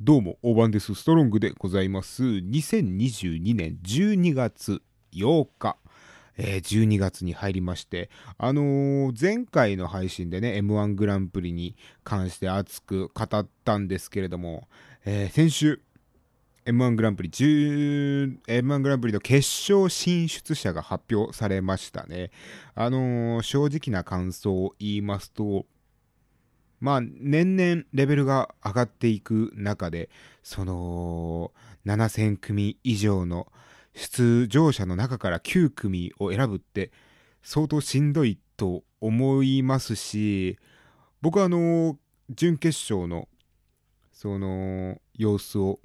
どうも、大番です。ストロングでございます。2022年12月8日、えー、12月に入りまして、あのー、前回の配信でね、M1 グランプリに関して熱く語ったんですけれども、えー、先週、M1 グランプリ、M1 グランプリの決勝進出者が発表されましたね。あの正直な感想を言いますと、まあ年々レベルが上がっていく中でその7000組以上の出場者の中から9組を選ぶって相当しんどいと思いますし僕はあの準決勝のその様子を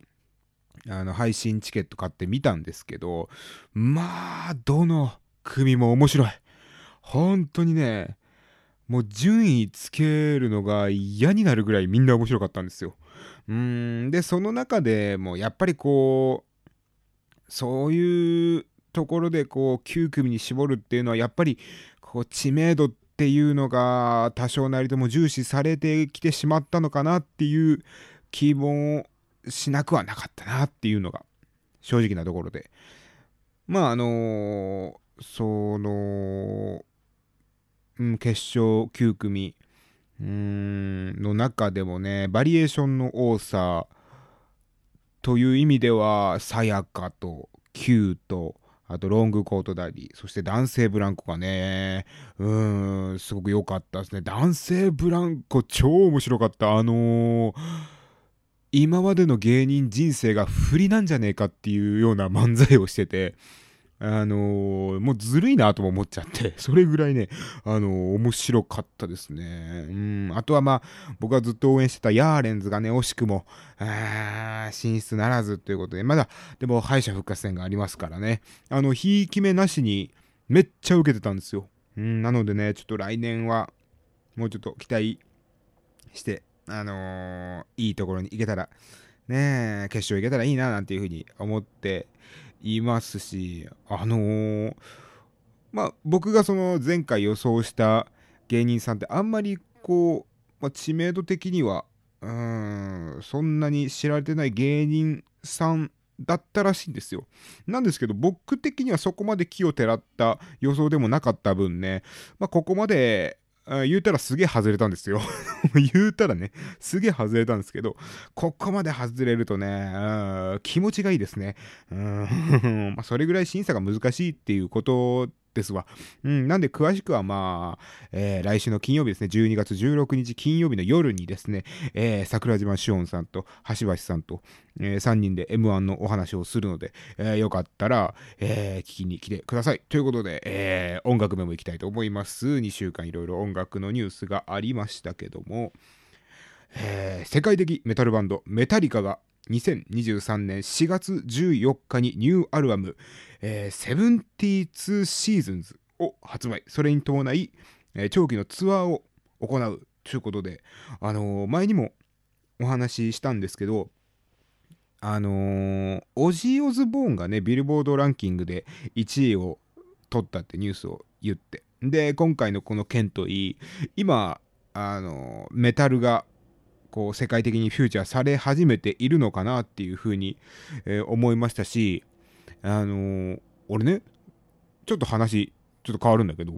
あの配信チケット買って見たんですけどまあどの組も面白い。本当にねもう順位つけるのが嫌になるぐらいみんな面白かったんですよ。うんでその中でもやっぱりこうそういうところでこう9組に絞るっていうのはやっぱりこう知名度っていうのが多少なりとも重視されてきてしまったのかなっていう気もしなくはなかったなっていうのが正直なところでまああのー、そのうん、決勝9組。うんの中でもねバリエーションの多さという意味ではさやかと Q とあとロングコートダディそして男性ブランコがねうんすごく良かったですね。男性ブランコ超面白かった。あのー、今までの芸人人生が不利なんじゃねえかっていうような漫才をしてて。あのー、もうずるいなとも思っちゃって、それぐらいね、あのー、面白かったですね。うん、あとはまあ、僕はずっと応援してたヤーレンズがね、惜しくも、あ進出ならずということで、まだ、でも敗者復活戦がありますからね、あの、ひいき目なしに、めっちゃ受けてたんですよ。うん、なのでね、ちょっと来年は、もうちょっと期待して、あのー、いいところに行けたら、ねえ決勝行けたらいいななんていうふうに思っていますしあのー、まあ僕がその前回予想した芸人さんってあんまりこう、まあ、知名度的にはうんそんなに知られてない芸人さんだったらしいんですよ。なんですけど僕的にはそこまで気をてらった予想でもなかった分ね、まあ、ここまで言うたらすげえ外れたんですよ 言うたらね、すげえ外れたんですけど、ここまで外れるとね、気持ちがいいですね。うん まあ、それぐらい審査が難しいっていうことですわ。うん、なんで詳しくはまあ、えー、来週の金曜日ですね、12月16日金曜日の夜にですね、えー、桜島しおんさんと橋橋さんと、えー、3人で M1 のお話をするので、えー、よかったら、えー、聞きに来てください。ということで、えー、音楽メモいきたいと思います。2週間いろいろ音楽のニュースがありましたけども、えー、世界的メタルバンドメタリカが2023年4月14日にニューアルバム、えー、72シーズンズを発売。それに伴い、えー、長期のツアーを行うということで、あのー、前にもお話ししたんですけど、あのー、オジー・オズボーンがね、ビルボードランキングで1位を取ったってニュースを言って、で、今回のこの件といい、今、あの、メタルがこう世界的にフューチャーされ始めているのかなっていうふうに、えー、思いましたし、あのー、俺ねちょっと話ちょっと変わるんだけど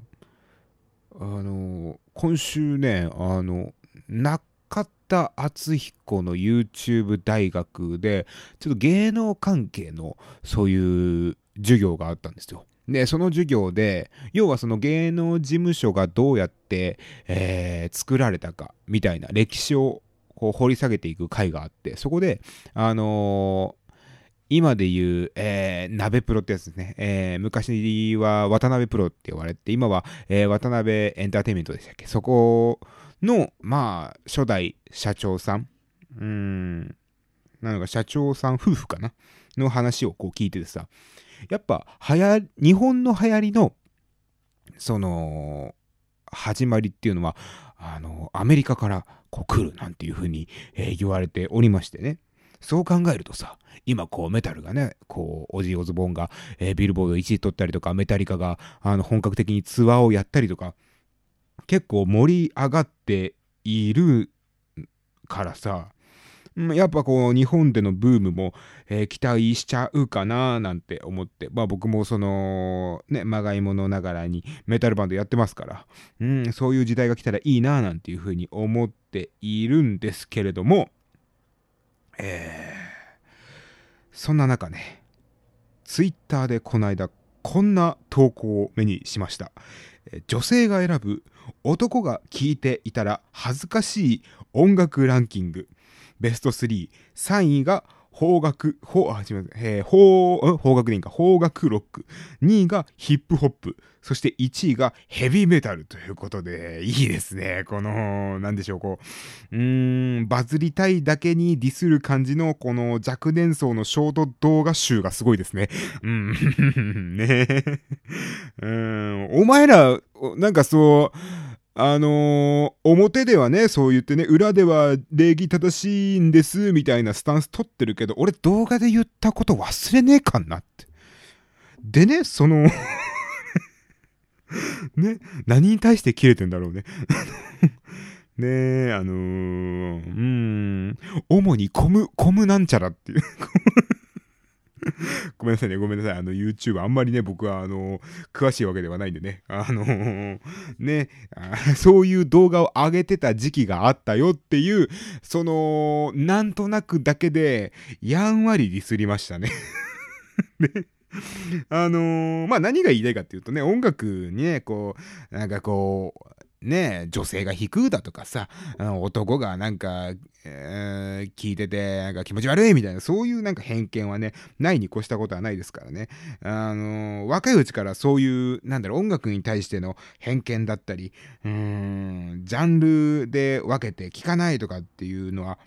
あのー、今週ねあの中田敦彦の YouTube 大学でちょっと芸能関係のそういう授業があったんですよ。で、その授業で、要はその芸能事務所がどうやって、えー、作られたかみたいな歴史をこう掘り下げていく回があってそこであのー、今で言う、えー、鍋プロってやつですね、えー、昔は渡辺プロって呼ばれて今は、えー、渡辺エンターテインメントでしたっけ？そこのまあ初代社長さんうんなのか社長さん夫婦かな？の話をこう聞いててさやっぱはや日本の流行りのその始まりっていうのはあのアメリカからこう来るなんていうふうに、えー、言われておりましてね。そう考えるとさ今こうメタルがねこうオジー・オズボーンが、えー、ビルボード1位取ったりとかメタリカがあの本格的にツアーをやったりとか結構盛り上がっているからさやっぱこう日本でのブームも、えー、期待しちゃうかななんて思って、まあ僕もその、ね、まがいものながらにメタルバンドやってますから、うん、そういう時代が来たらいいななんていうふうに思っているんですけれども、えー、そんな中ね、ツイッターでこの間こんな投稿を目にしました。女性が選ぶ男が聴いていたら恥ずかしい音楽ランキングベスト3、3位が邦楽、邦、あ、違う、えー、邦、邦楽でいいか、邦楽ロック。2位がヒップホップ。そして1位がヘビーメタルということで、いいですね。この、なんでしょう、こう、うーん、バズりたいだけにディスる感じの、この若年層のショート動画集がすごいですね。うん、ねうん、お前ら、なんかそう、あのー、表ではね、そう言ってね、裏では礼儀正しいんです、みたいなスタンス取ってるけど、俺動画で言ったこと忘れねえかなって。でね、その ね、何に対して切れてんだろうね ねえ、あのー、うん、主にコム、コムなんちゃらっていう ごめんなさいね、ごめんなさい。あの、YouTube、あんまりね、僕は、あの、詳しいわけではないんでね。あのね そういう動画を上げてた時期があったよっていう、その、なんとなくだけで、やんわりディスりましたね ね。あのー、まあ、何が言いたいかっていうとね、音楽にね、こう、なんかこう、ね女性が弾くだとかさ、男がなんか、えー、聞いてて、なんか気持ち悪いみたいな、そういうなんか偏見はね、ないに越したことはないですからね。あのー、若いうちからそういう、なんだろう、音楽に対しての偏見だったり、うん、ジャンルで分けて聞かないとかっていうのは、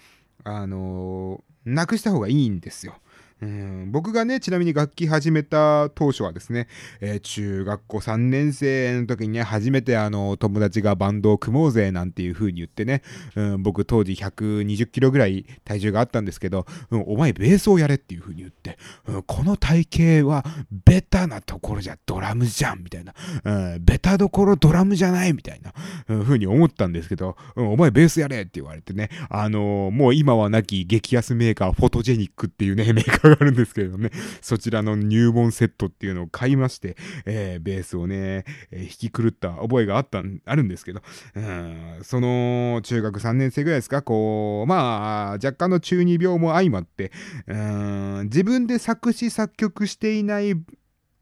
あのー、なくした方がいいんですよ。うん。僕がね、ちなみに楽器始めた当初はですね、えー、中学校3年生の時にね、初めてあの、友達がバンドを組もうぜなんていう風に言ってね、うん、僕当時120キロぐらい体重があったんですけど、うん、お前ベースをやれっていう風に言って、うん、この体型はベタなところじゃドラムじゃんみたいな、うん、ベタどころドラムじゃないみたいな、うん、風に思ったんですけど、うん、お前ベースやれって言われてね、あのー、もう今はなき激安メーカーフォトジェニックっていうね、メーカーがあるんですけれどね、そちらの入門セットっていうのを買いまして、えー、ベースをね、えー、弾き狂った覚えがあったあるんですけど、うん、その中学3年生ぐらいですか、こう、まあ、若干の中二病も相まって、うん、自分で作詞作曲していない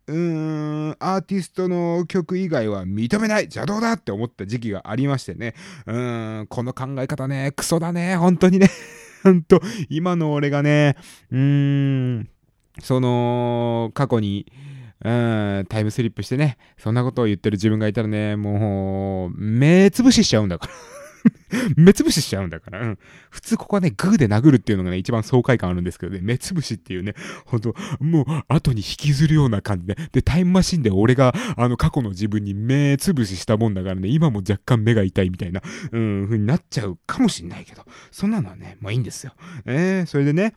うーん、アーティストの曲以外は認めない邪道だって思った時期がありましてね。うーん、この考え方ね、クソだね、本当にね。ちゃんと、今の俺がね、うーん、その、過去に、うん、タイムスリップしてね、そんなことを言ってる自分がいたらね、もう、目つぶししちゃうんだから。目つぶししちゃうんだから、うん。普通ここはね、グーで殴るっていうのがね、一番爽快感あるんですけどね、目つぶしっていうね、ほんと、もう後に引きずるような感じで、で、タイムマシンで俺が、あの、過去の自分に目つぶししたもんだからね、今も若干目が痛いみたいな、うん、ふうになっちゃうかもしんないけど、そんなのはね、もういいんですよ。えー、それでね、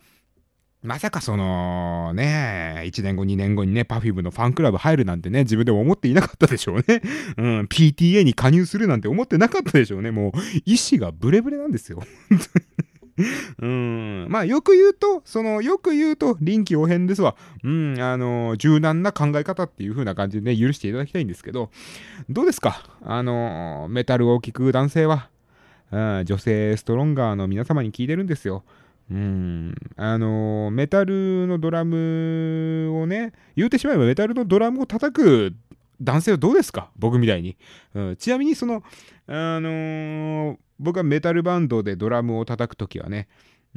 まさかそのね、1年後2年後にね、Perfume のファンクラブ入るなんてね、自分でも思っていなかったでしょうね。うん、PTA に加入するなんて思ってなかったでしょうね。もう、意志がブレブレなんですよ。うん。まあ、よく言うと、その、よく言うと、臨機応変ですわ。うん、あの、柔軟な考え方っていう風な感じでね、許していただきたいんですけど、どうですか？あの、メタルを聴く男性は、うん、女性ストロンガーの皆様に聞いてるんですよ。うん。あの、メタルのドラムをね、言うてしまえばメタルのドラムを叩く男性はどうですか？僕みたいに、うん。ちなみにその、あのー、僕はメタルバンドでドラムを叩くときはね、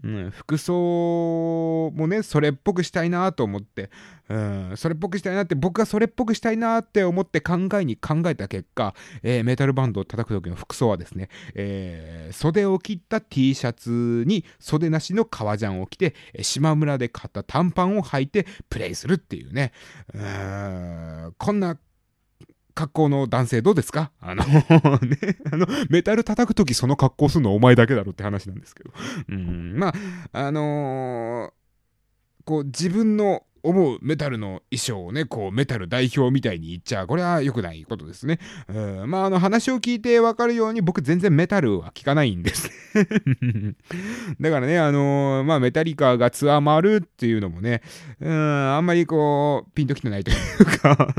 うん、服装もね、それっぽくしたいなと思って、うん、それっぽくしたいなって、僕がそれっぽくしたいなって思って考えに考えた結果、えー、メタルバンドを叩く時の服装はですね、えー、袖を切った T シャツに袖なしの革ジャンを着て、島村で買った短パンを履いてプレイするっていうね、うんこんな格好の男性どうですか？あの ね、あの、メタル叩くときその格好するのお前だけだろって話なんですけど。うん、まあ、あのー、こう自分の思うメタルの衣装をね、こうメタル代表みたいに言っちゃ、これは良くないことですね。うん、まあ、あの話を聞いてわかるように僕全然メタルは聞かないんです。だからね、あのーまあメタリカがツアー回るっていうのもね、うん、あんまりこう、ピンときてないというか。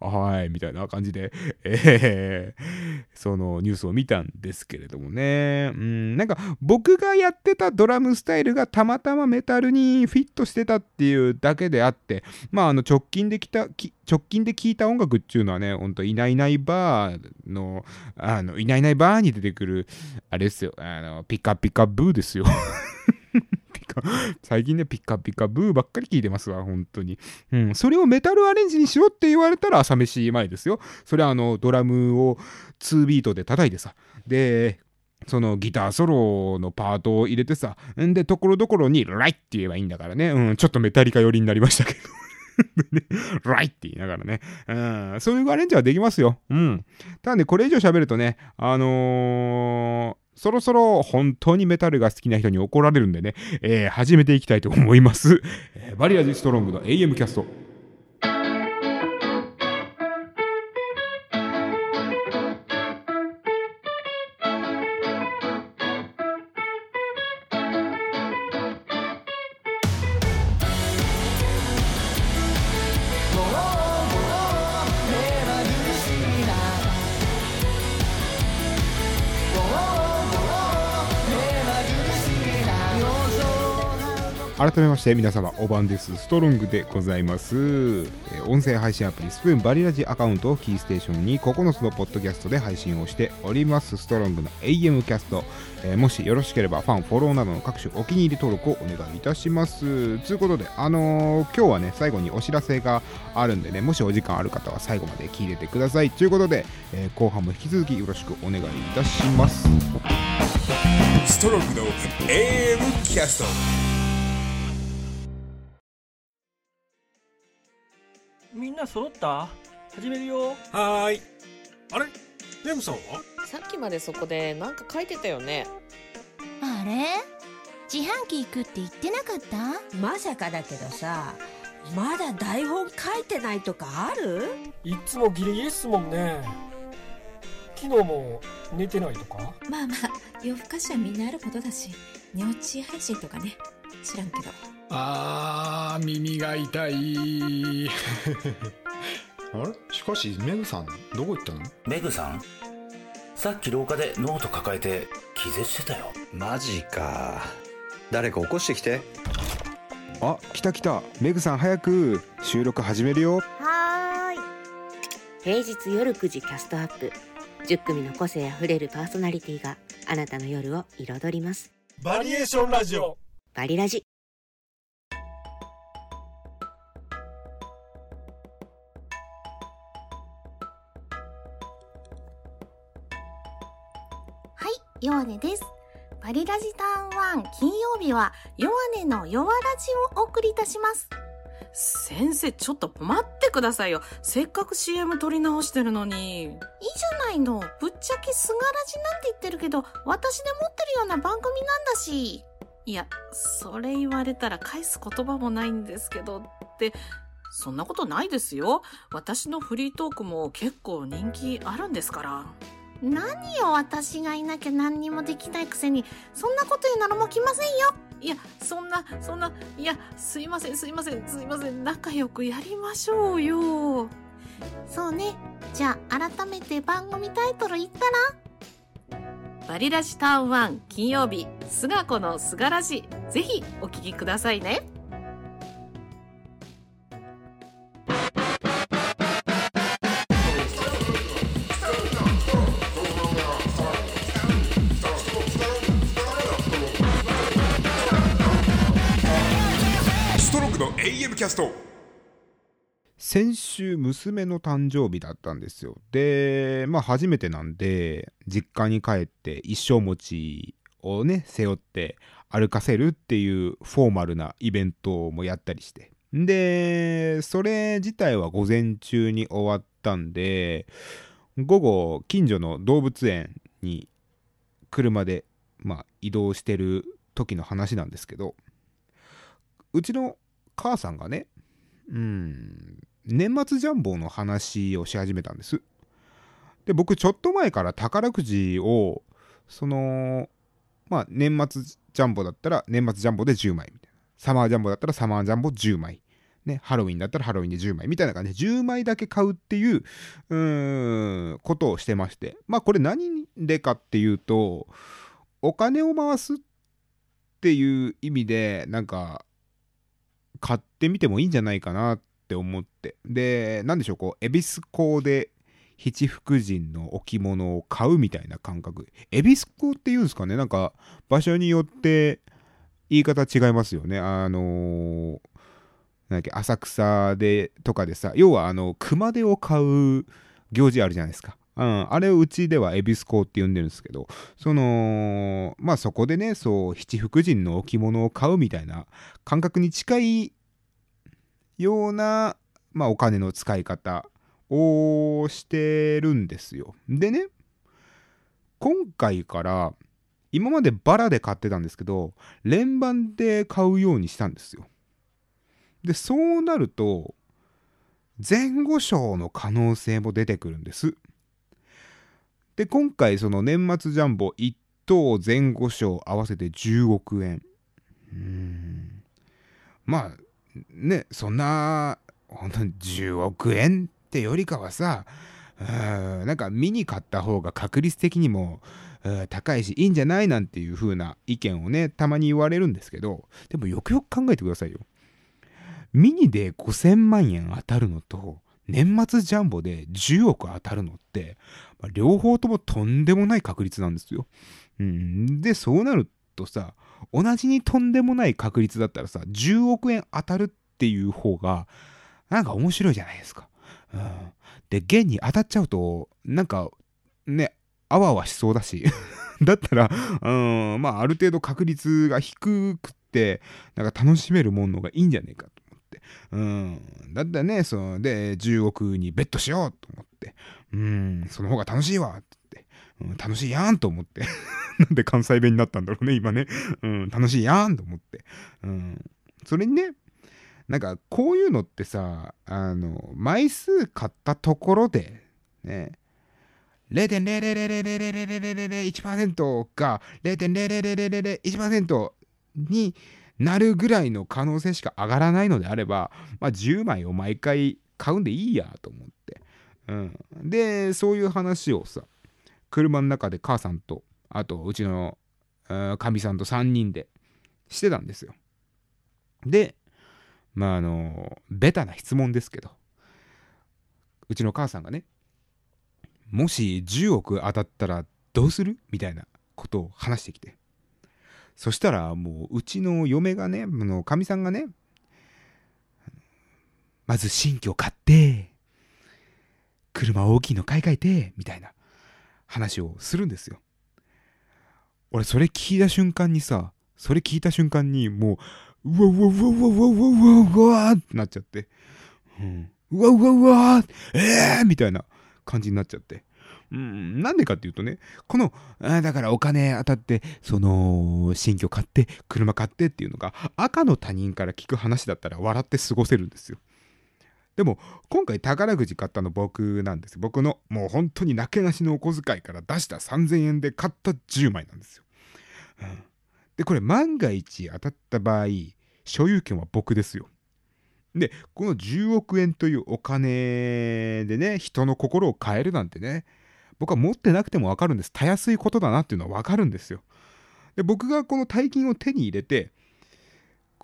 はい、みたいな感じで、えーそのニュースを見たんですけれどもね、うん、なんか僕がやってたドラムスタイルがたまたまメタルにフィットしてたっていうだけであって、まあ、あの直近できた、直近で聴いた音楽っていうのはね、ほんと、いないいないバーの、あの、いないいないバーに出てくる、あれですよ、あの、ピカピカブーですよ。最近ね、ピカピカブーばっかり聞いてますわ、本当に。うん、それをメタルアレンジにしろって言われたら朝飯前ですよ。それはあの、ドラムを2ビートで叩いてさ。で、そのギターソロのパートを入れてさ、んで、ところどころにライって言えばいいんだからね。うん、ちょっとメタリカ寄りになりましたけど。ライって言いながらね。うん、そういうアレンジはできますよ。うん。ただね、これ以上喋るとね、あのーそろそろ本当にメタルが好きな人に怒られるんでね、えー始めていきたいと思います。えバリアジストロングの AM キャスト。改めまして皆様お晩です。ストロングでございます、音声配信アプリスプーンバリラジアカウントをキーステーションに9つのポッドキャストで配信をしております。ストロングの AM キャスト、えーもしよろしければファンフォローなどの各種お気に入り登録をお願いいたします。ということであのー今日はね最後にお知らせがあるんでねもしお時間ある方は最後まで聞いててください。ということで、え後半も引き続きよろしくお願いいたします。ストロングの AM キャスト。んな揃った？始めるよ。はーい。あれ？レムさんは？さっきまでそこでなんか書いてたよね。あれ？自販機行くって言ってなかった？まさかだけどさまだ台本書いてないとかある？いっつもギリギリっすもんね。昨日も寝てないとか？まあまあ夜更かしはみんなあることだし寝落ち配信とかね。知らんけどあー耳が痛い。あれ？しかしメグさんどこ行ったの？メグさん？さっき廊下でノート抱えて気絶してたよ。マジか。誰か起こしてきて。あ来た来た。メグさん早く収録始めるよ。はーい。平日夜9時キャストアップ。10組の個性あふれるパーソナリティがあなたの夜を彩ります。バリエーションラジオ。バリラジはい、弱音です。バリラジターン1金曜日は弱音の弱ラジをお送りいたします。先生、ちょっと待ってくださいよ。せっかく CM 撮り直してるのに。いいじゃないの。ぶっちゃけすがらじなんて言ってるけど、私で持ってるような番組なんだし。いや、それ言われたら返す言葉もないんですけど、って、そんなことないですよ。私のフリートークも結構人気あるんですから。何よ、私がいなきゃ何にもできないくせに、そんなこと言うならもう来ませんよ。いや、そんな、そんな、いや、すいません、すいません、すいません、仲良くやりましょうよ。そうね。じゃあ、改めて番組タイトル言ったら？バリラジターン1金曜日、すがこのすがらじ、ぜひお聞きくださいね。グの AM キャスト。先週娘の誕生日だったんですよ。でまあ初めてなんで実家に帰って一生餅をね背負って歩かせるっていうフォーマルなイベントもやったりして。でそれ自体は午前中に終わったんで午後近所の動物園に車で、まあ、移動してる時の話なんですけどうちの母さんがねうん、年末ジャンボの話をし始めたんです。で、僕ちょっと前から宝くじを、その、まあ年末ジャンボだったら年末ジャンボで10枚みたいな。サマージャンボだったらサマージャンボ10枚。ね、ハロウィンだったらハロウィンで10枚みたいな感じで10枚だけ買うっていううことをしてましてまあこれ何でかっていうとお金を回すっていう意味でなんか買ってみてもいいんじゃないかなって思って。で何でしょうこう恵比寿港で七福神の置物を買うみたいな感覚。恵比寿港っていうんですかね？なんか場所によって言い方違いますよね。あのーなんだっけ浅草でとかでさ要はあの熊手を買う行事あるじゃないですか、うん、あれをうちでは恵比寿港って呼んでるんですけどそのまあそこでねそう七福神の置物を買うみたいな感覚に近いような、まあ、お金の使い方をしてるんですよ。でね今回から今までバラで買ってたんですけど連番で買うようにしたんですよ。でそうなると前後賞の可能性も出てくるんです。で今回その年末ジャンボ1等前後賞合わせて10億円。うん。まあねそんな本当に10億円ってよりかはさなんか見に買った方が確率的にも高いしいいんじゃないなんていう風な意見をねたまに言われるんですけどでもよくよく考えてくださいよ。ミニで5000万円当たるのと年末ジャンボで10億当たるのって、両方ともとんでもない確率なんですよ。うん、でそうなるとさ同じにとんでもない確率だったらさ10億円当たるっていう方がなんか面白いじゃないですか。うん、で現に当たっちゃうとなんかねあわあわしそうだし だったら、うん、まあある程度確率が低くってなんか楽しめるものがいいんじゃねえかと思って。うん、だったらねそうで10億にベットしようと思ってうんその方が楽しいわって言って、うん、楽しいやんと思って なんで関西弁になったんだろうね今ね、うん、楽しいやんと思って、うん、それにねなんかこういうのってさあの枚数買ったところでね0.0000001%が0.00001%になるぐらいの可能性しか上がらないのであれば、まあ、10枚を毎回買うんでいいやと思って、うん、でそういう話をさ車の中で母さんとあとうちのかみさんと3人でしてたんですよ。でまああのベタな質問ですけどうちの母さんがねもし10億当たったらどうする？みたいなことを話してきて。そしたらもううちの嫁がねかみさんがねまず新居買って車大きいの買い替えて、みたいな話をするんですよ。俺、それ聞いた瞬間にさ、それ聞いた瞬間に、もう、うわうわうわうわうわうわうわってなっちゃって、うん、うわうわうわえーみたいな感じになっちゃって。うん、なんでかっていうとね、この、あだからお金当たって、その、新居買って、車買ってっていうのが、赤の他人から聞く話だったら笑って過ごせるんですよ。でも、今回宝くじ買ったの僕なんです。僕の、もう本当になけなしのお小遣いから出した3000円で買った10枚なんですよ。うん、で、これ万が一当たった場合、所有権は僕ですよ。で、この10億円というお金でね、人の心を変えるなんてね、僕は持ってなくても分かるんです。たやすいことだなっていうのは分かるんですよ。で、僕がこの大金を手に入れて、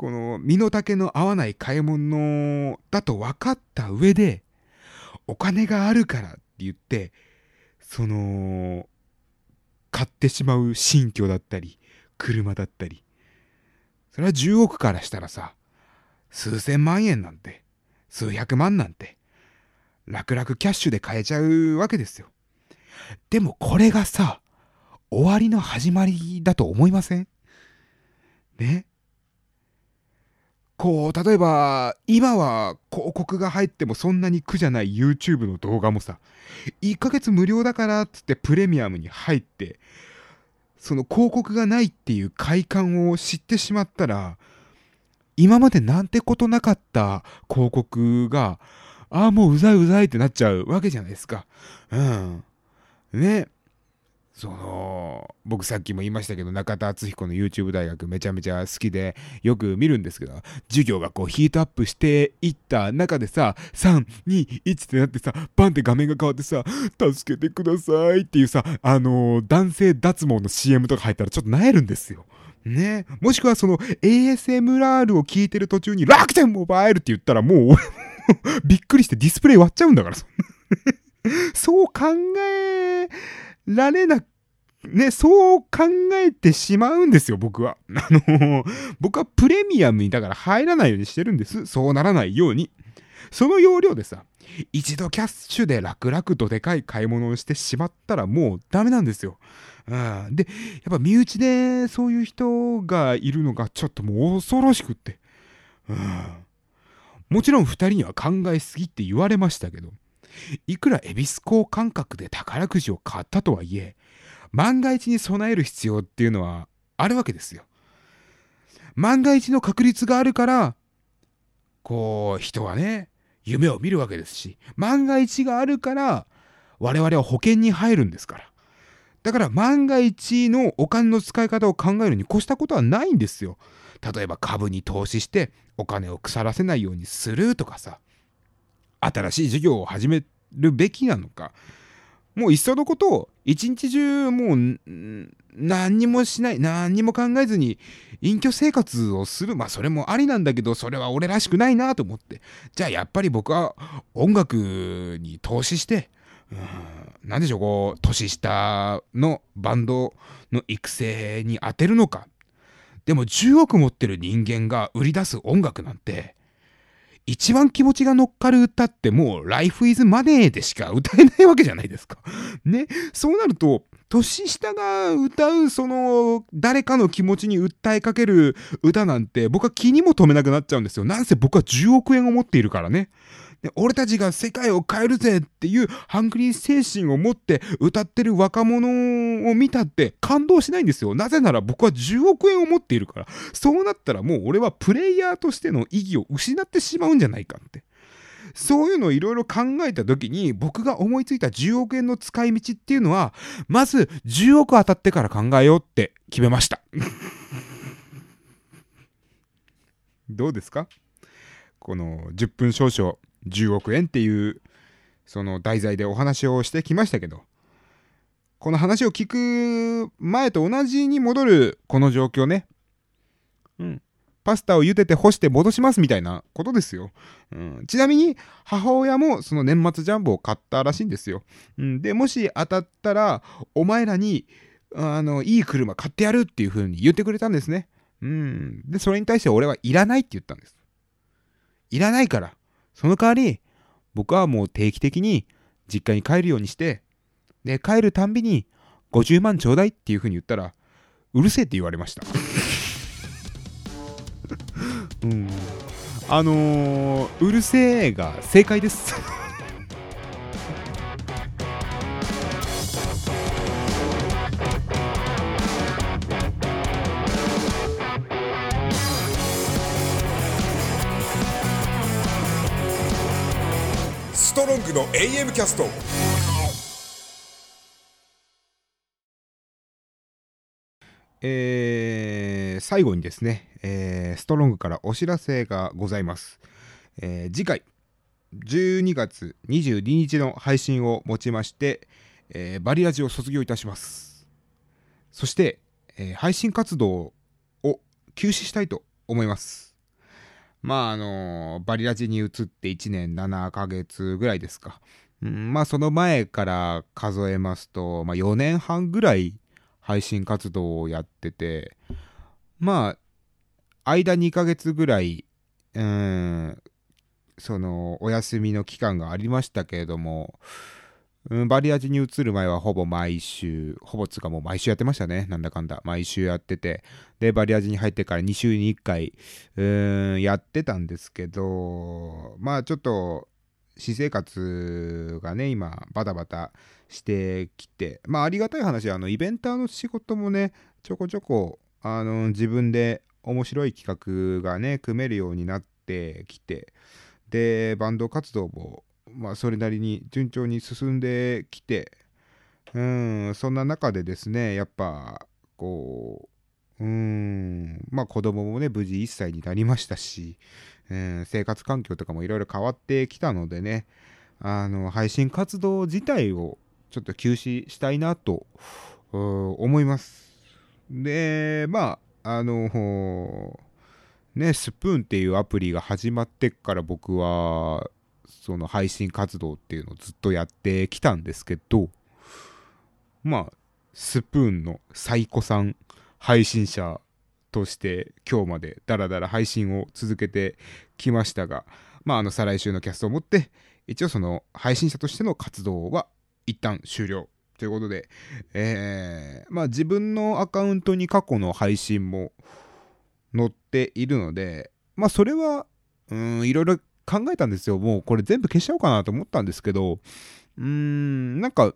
この身の丈の合わない買い物だと分かった上で、お金があるからって言って、その、買ってしまう新居だったり、車だったり、それは10億からしたらさ、数千万円なんて、数百万なんて、楽々キャッシュで買えちゃうわけですよ。でもこれがさ、終わりの始まりだと思いません？ね？こう、例えば、今は広告が入ってもそんなに苦じゃない YouTube の動画もさ、1ヶ月無料だからっつってプレミアムに入って、その広告がないっていう快感を知ってしまったら、今までなんてことなかった広告が、ああ、もううざいうざいってなっちゃうわけじゃないですか。うん。ね。その、僕さっきも言いましたけど、中田敦彦の YouTube 大学めちゃめちゃ好きで、よく見るんですけど、授業がこうヒートアップしていった中でさ、3、2、1ってなってさ、バンって画面が変わってさ、助けてくださいっていうさ、あのー男性脱毛の CM とか入ったらちょっと萎えるんですよ。ねもしくはその ASMR を聞いてる途中に楽天モバイルって言ったらもう びっくりしてディスプレイ割っちゃうんだから。そ そう考えられなね、そう考えてしまうんですよ、僕は。あの、僕はプレミアムにだから入らないようにしてるんです。そうならないように。その要領でさ、一度キャッシュで楽々とでかい買い物をしてしまったらもうダメなんですよ。うん、で、やっぱ身内でそういう人がいるのがちょっともう恐ろしくって。うん、もちろん二人には考えすぎって言われましたけど、いくら恵比寿港感覚で宝くじを買ったとはいえ、万が一に備える必要っていうのはあるわけですよ。万が一の確率があるから、こう、人はね、夢を見るわけですし、万が一があるから、我々は保険に入るんですから。だから万が一のお金の使い方を考えるに越したことはないんですよ。例えば株に投資してお金を腐らせないようにするとかさ、新しい事業を始めるべきなのか、もういっそのことを一日中もう何にもしない何にも考えずに隠居生活をする。まあそれもありなんだけどそれは俺らしくないなと思って。じゃあやっぱり僕は音楽に投資して何でしょうこう年下のバンドの育成に当てるのか。でも10億持ってる人間が売り出す音楽なんて一番気持ちが乗っかる歌ってもう Life is Money でしか歌えないわけじゃないですか。ね。そうなると、年下が歌うその誰かの気持ちに訴えかける歌なんて僕は気にも留めなくなっちゃうんですよ。なんせ僕は10億円を持っているからね。で俺たちが世界を変えるぜっていうハングリー精神を持って歌ってる若者を見たって感動しないんですよ。なぜなら僕は10億円を持っているから。そうなったらもう俺はプレイヤーとしての意義を失ってしまうんじゃないかって。そういうのをいろいろ考えた時に僕が思いついた10億円の使い道っていうのはまず10億当たってから考えようって決めました。どうですか？この10分少々10億円っていうその題材でお話をしてきましたけどこの話を聞く前と同じに戻るこの状況ね。うん。パスタを茹でて干して戻しますみたいなことですよ、うん、ちなみに母親もその年末ジャンボを買ったらしいんですよ、うん、でもし当たったらお前らにあのいい車買ってやるっていう風に言ってくれたんですね。うん。でそれに対して俺はいらないって言ったんです。いらないからその代わり僕はもう定期的に実家に帰るようにしてで帰るたんびに50万ちょうだいっていう風に言ったらうるせえって言われました。うん。あのー、うるせえが正解ですの AM キャストえー最後にですね、えーストロングからお知らせがございます。えー次回、12月22日の配信をもちまして、えーバリラジを卒業いたします。そして、えー配信活動を休止したいと思います。まああのバリラジに移って1年7ヶ月ぐらいですか。うん、まあその前から数えますと、まあ、4年半ぐらい配信活動をやっててまあ間2ヶ月ぐらいうんそのお休みの期間がありましたけれども、うん、バリアジに移る前はほぼ毎週ほぼつかもう毎週やってましたね。なんだかんだ。毎週やってて。でバリアジに入ってから2週に1回うんやってたんですけどまあちょっと私生活がね今バタバタしてきて。まあありがたい話あのイベンターの仕事もねちょこちょこあの自分で面白い企画がね組めるようになってきて。でバンド活動もまあそれなりに順調に進んできてうんそんな中でですねやっぱこううんまあ子供もね無事1歳になりましたし、うん、生活環境とかもいろいろ変わってきたのでねあの配信活動自体をちょっと休止したいなと思います。でまああのねスプーンっていうアプリが始まってから僕はその配信活動っていうのをずっとやってきたんですけどまあスプーンの最古さん配信者として今日までダラダラ配信を続けてきましたがまああの再来週のキャストをもって一応その配信者としての活動は一旦終了ということで、えー、まあ自分のアカウントに過去の配信も載っているので、まあそれは、うん、いろいろ考えたんですよ。もうこれ全部消しちゃおうかなと思ったんですけど、うーん、なんか、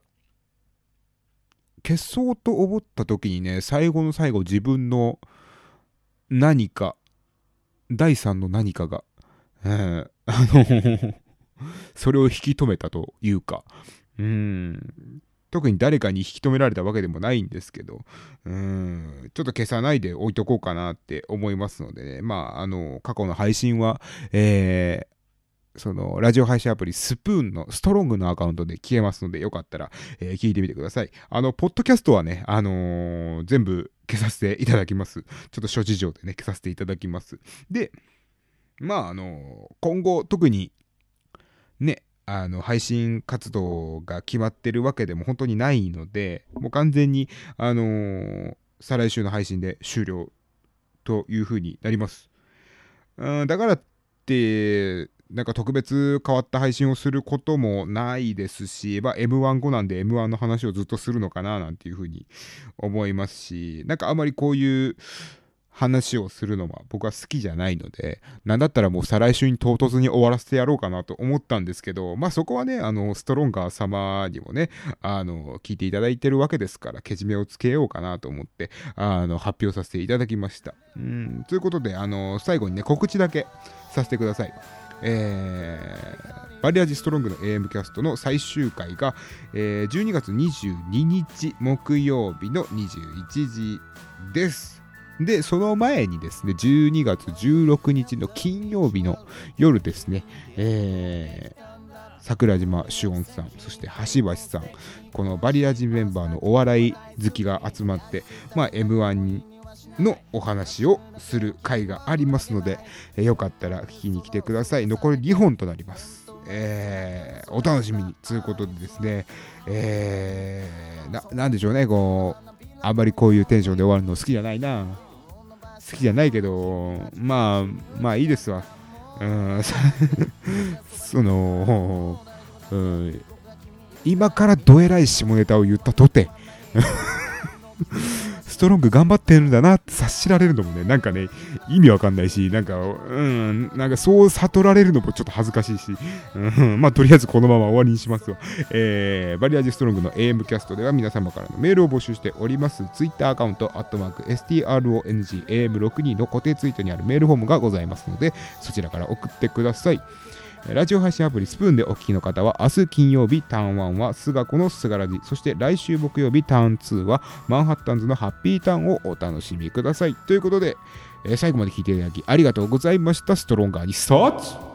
消そうと思った時にね、最後の最後自分の何か、第三の何かが、えー、あの それを引き止めたというか、うん、特に誰かに引き止められたわけでもないんですけど、うん、ちょっと消さないで置いとこうかなって思いますのでね、まあ、あの、過去の配信は、えー、その、ラジオ配信アプリスプーンのストロングのアカウントで消えますので、よかったら、えー、聞いてみてください。あの、ポッドキャストはね、あのー、全部消させていただきます。ちょっと諸事情でね、消させていただきます。で、まあ、あの今後、特に、ね、あの配信活動が決まってるわけでも本当にないので、もう完全に、あの、再来週の配信で終了という風になります。うんだからって、なんか特別変わった配信をすることもないですし、まあ、M1 後なんで M1 の話をずっとするのかななんていう風に思いますし、なんかあまりこういう、話をするのは僕は好きじゃないので、なんだったらもう再来週に唐突に終わらせてやろうかなと思ったんですけど、まあそこはね、あの、ストロンガー様にもね、あの、聞いていただいてるわけですから、けじめをつけようかなと思って、あの、発表させていただきました。うん、ということで、あの、最後にね、告知だけさせてください。えー、バリアージストロングの AM キャストの最終回が、えー、12月22日木曜日の21時です。で、その前にですね、12月16日の金曜日の夜ですね、えー、桜島主音さん、そして橋橋さん、このバリアージメンバーのお笑い好きが集まって、まあ、M1 のお話をする回がありますので、えー、よかったら聞きに来てください。残り2本となります。えー、お楽しみにということでですね、えー、ななんでしょうね、こう、あんまりこういうテンションで終わるの好きじゃないな。好きじゃないけど、まあ、まあいいですわ。うん、その、うん、今からどえらい下ネタを言ったとてストロング頑張ってるんだなって察しられるのもね、なんかね、意味わかんないし、なんか、うん、なんかそう悟られるのもちょっと恥ずかしいし、うん、まあとりあえずこのまま終わりにしますわ。えー、バリアージストロングの AM キャストでは皆様からのメールを募集しております。Twitter アカウント、アットマーク、STRONGAM62 の固定ツイートにあるメールフォームがございますので、そちらから送ってください。ラジオ配信アプリスプーンでお聞きの方は、明日金曜日ターン1は菅子のすがらじ、そして来週木曜日ターン2はマンハッタンズのハッピーターンをお楽しみください。ということで、えー、最後まで聞いていただきありがとうございました。ストロンガーにスタート